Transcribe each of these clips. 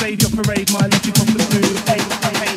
Save your parade, my logic off the blue. Hey, hey, hey,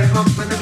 I hump and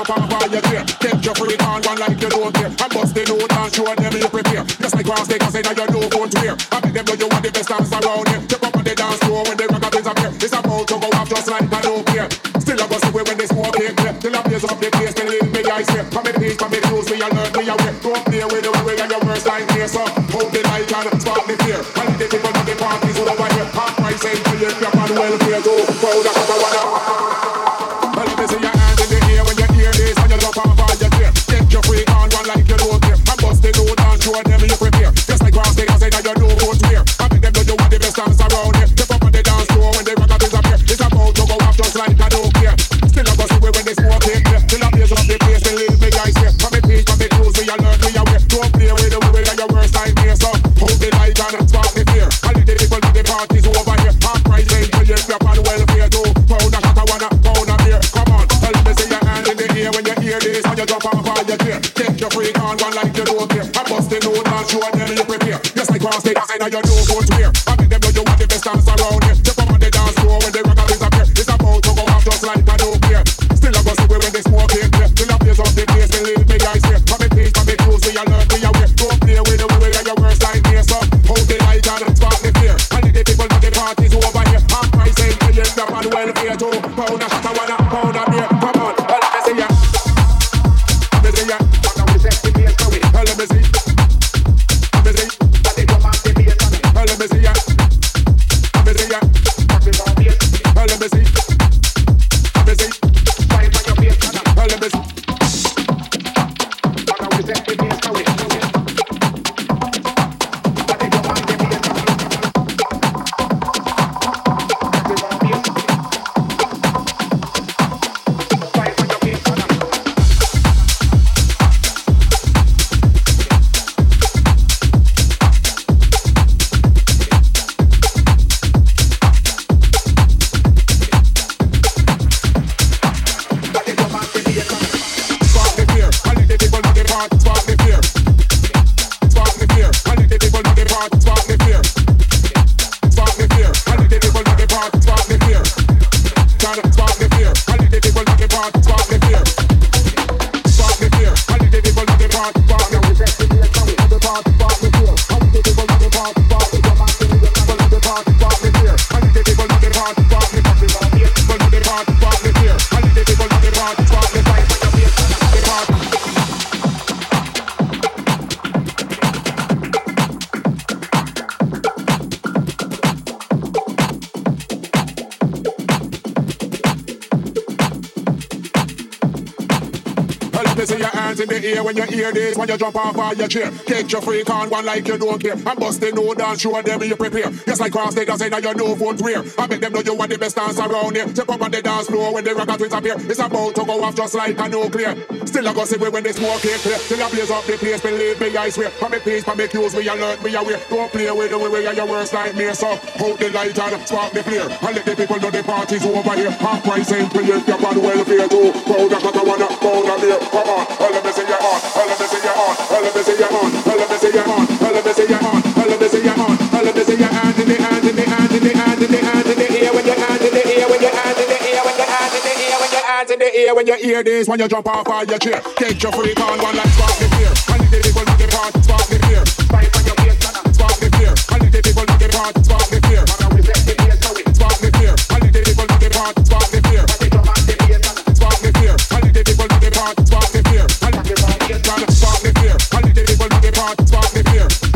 up and while you care. Take your free on one like you don't care. I bust the note and show them you prepare. Just like cross the cousin and you don't know to wear. I bet them know you want the best dance around here. Jump up on the dance floor when the rock is appear. It's about to go off just like I don't care. Still I bust away when they smoke in clear. Till I blaze up the place, till in me I swear. From the page, from the news, we alert me aware. Don't play with the way and your worst line here. So hold the light and spark the fear. And the people from the parties all over here. Half price and you your welfare. Go crowd up, I wanna. over here. I'm price lane for you, you're too. Pound a shot, I wanna pound a beer. Come on, me see your hand in the air when you hear this you drop your freak on one like you don't care. I bust the note and show you prepare. Just like know you don't. in the ear when you hear this. When you jump off on your chair, catch your freak on one like you don't care. I'm busting no dance, show them you prepare. Just like cross they just say that your new phone wear. I make them know you want the best dance around here. Step up on the dance floor when the record twins appear. It's about to go off just like a nuclear. Still I go see when they smoke it clear. Till I blaze up the place, believe me, I swear. For me peace, for me cues, me alert, me aware. Don't play with the way you're your worst nightmare. So hold the light and spark the flare. And let the people know the party's over here. Half price ain't free if your bad welfare too. Powder, cut I wanna, powder beer. Come on, all let me see your heart, all let me see your heart, all let me see your hand, all let me see your hand, all let me see your hand, all let me see your heart, all let me your hand in the hand in the hands in the ear when you hear this when you jump off of your chair. Take your freak on one like spark the fear. And the people look at part spark the fear. Fight on your face, spark the fear. And the people look at part spark the fear. Spark the fear. And the people look at part spark the fear. Spark the fear. And the people look at part spark the fear. Spark the fear. And the people look at part spark the fear.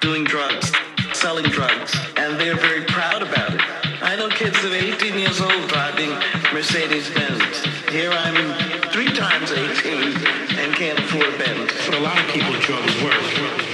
doing drugs, selling drugs, and they're very proud about it. I know kids that are 18 years old driving Mercedes Benz. Here I'm three times 18 and can't afford a Benz. For a lot of people, drugs work.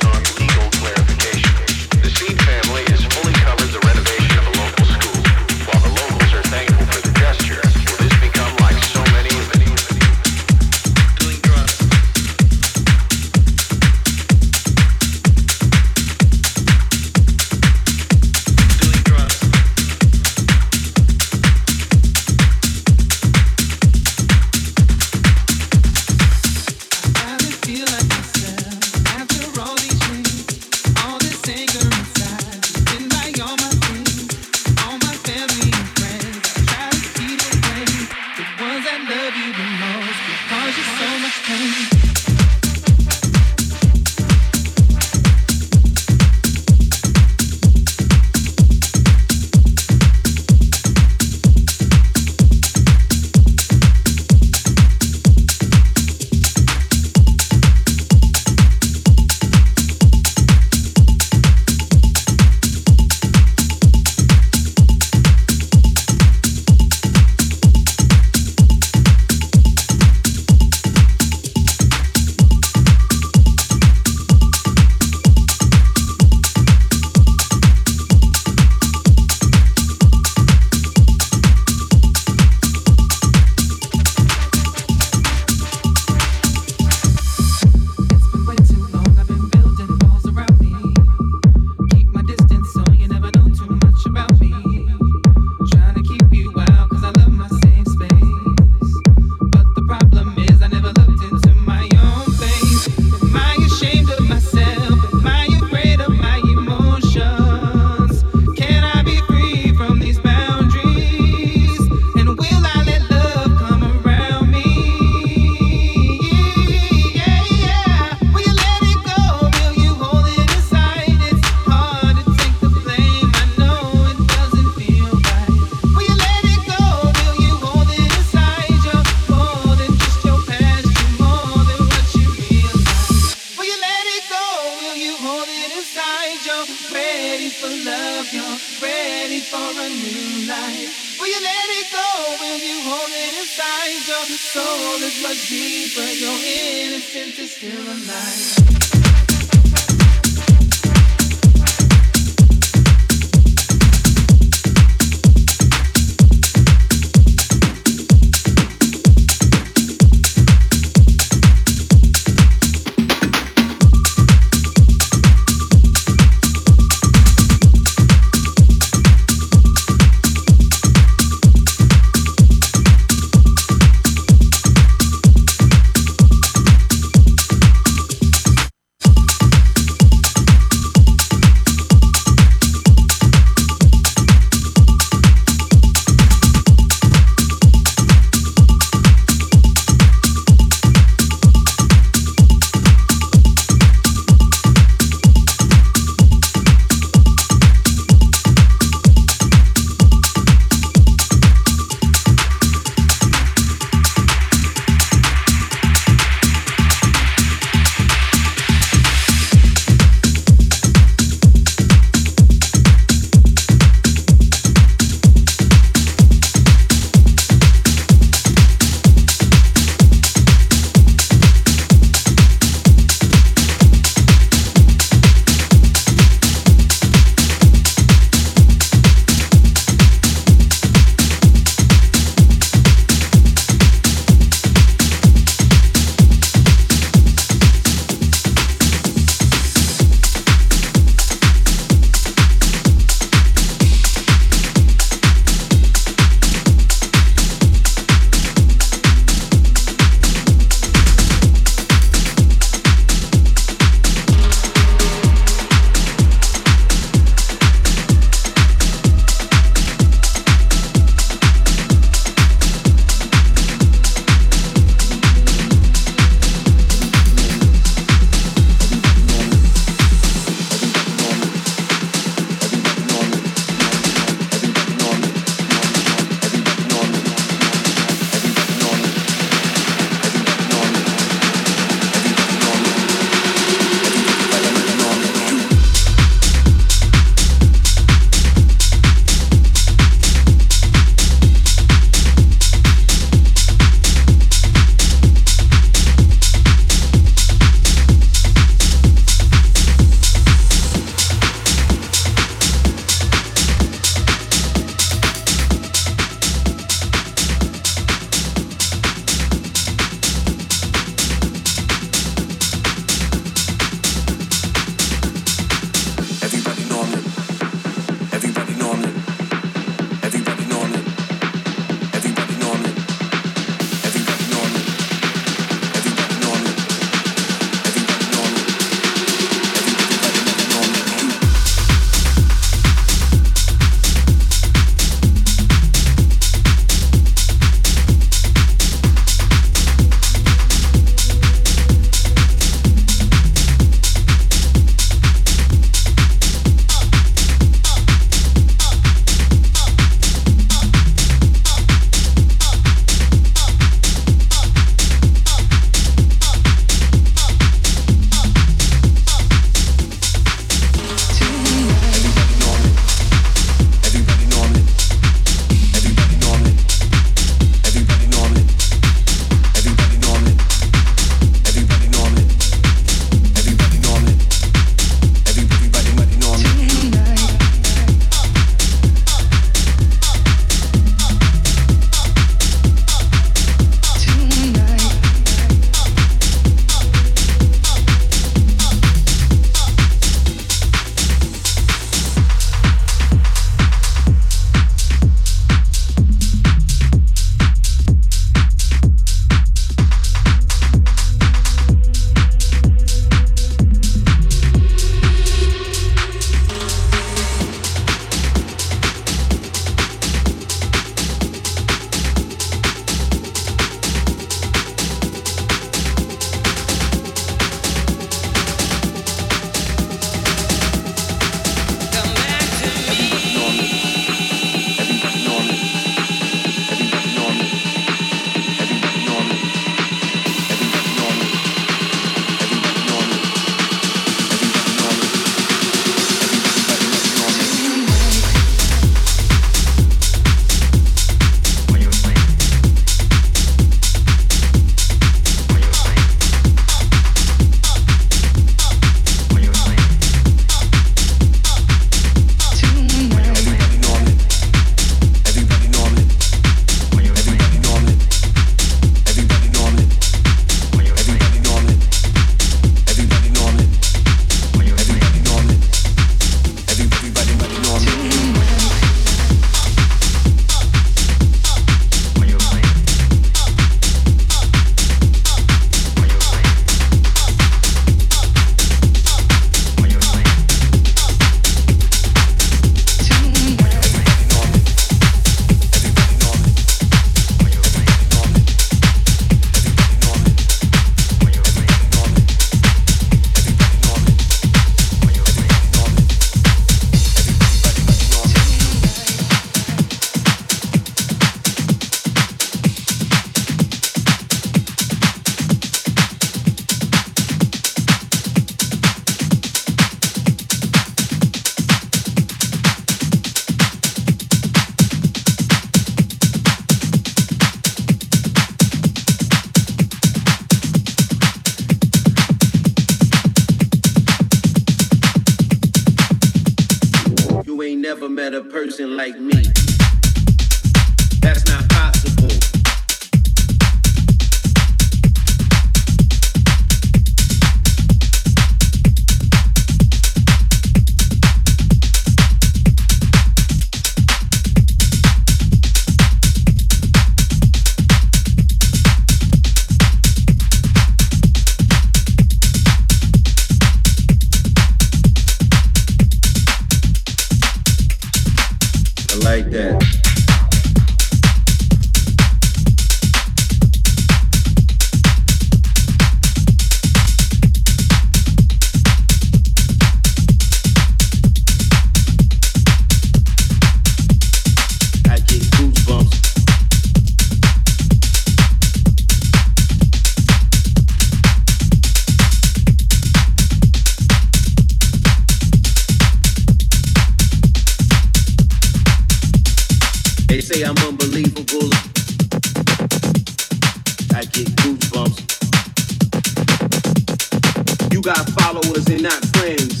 not friends,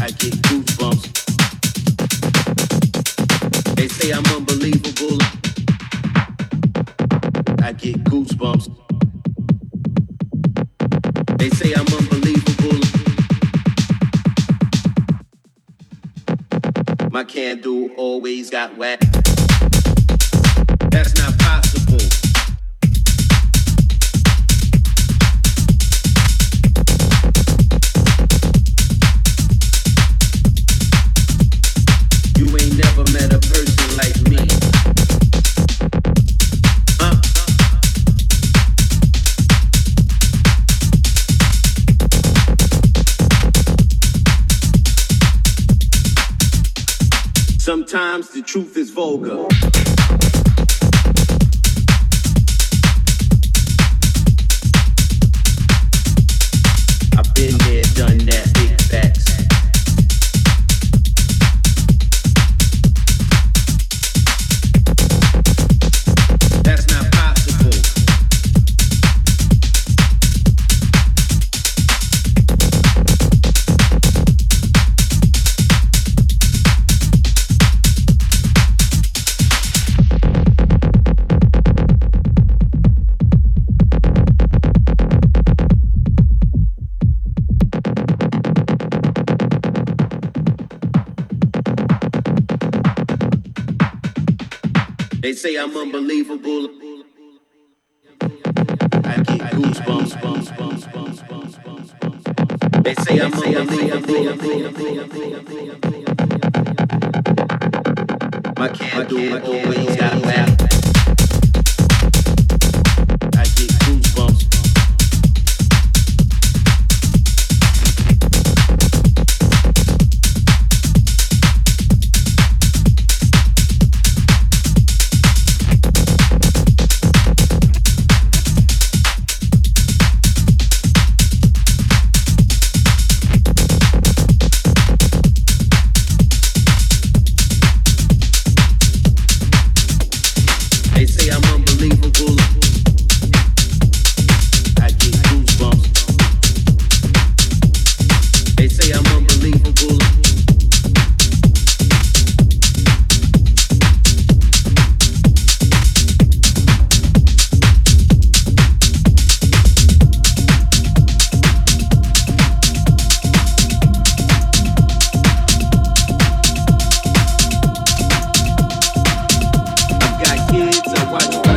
I get goosebumps. They say I'm unbelievable. I get goosebumps. They say I'm unbelievable. My can always got wet. truth is vulgar. say I'm unbelievable. What?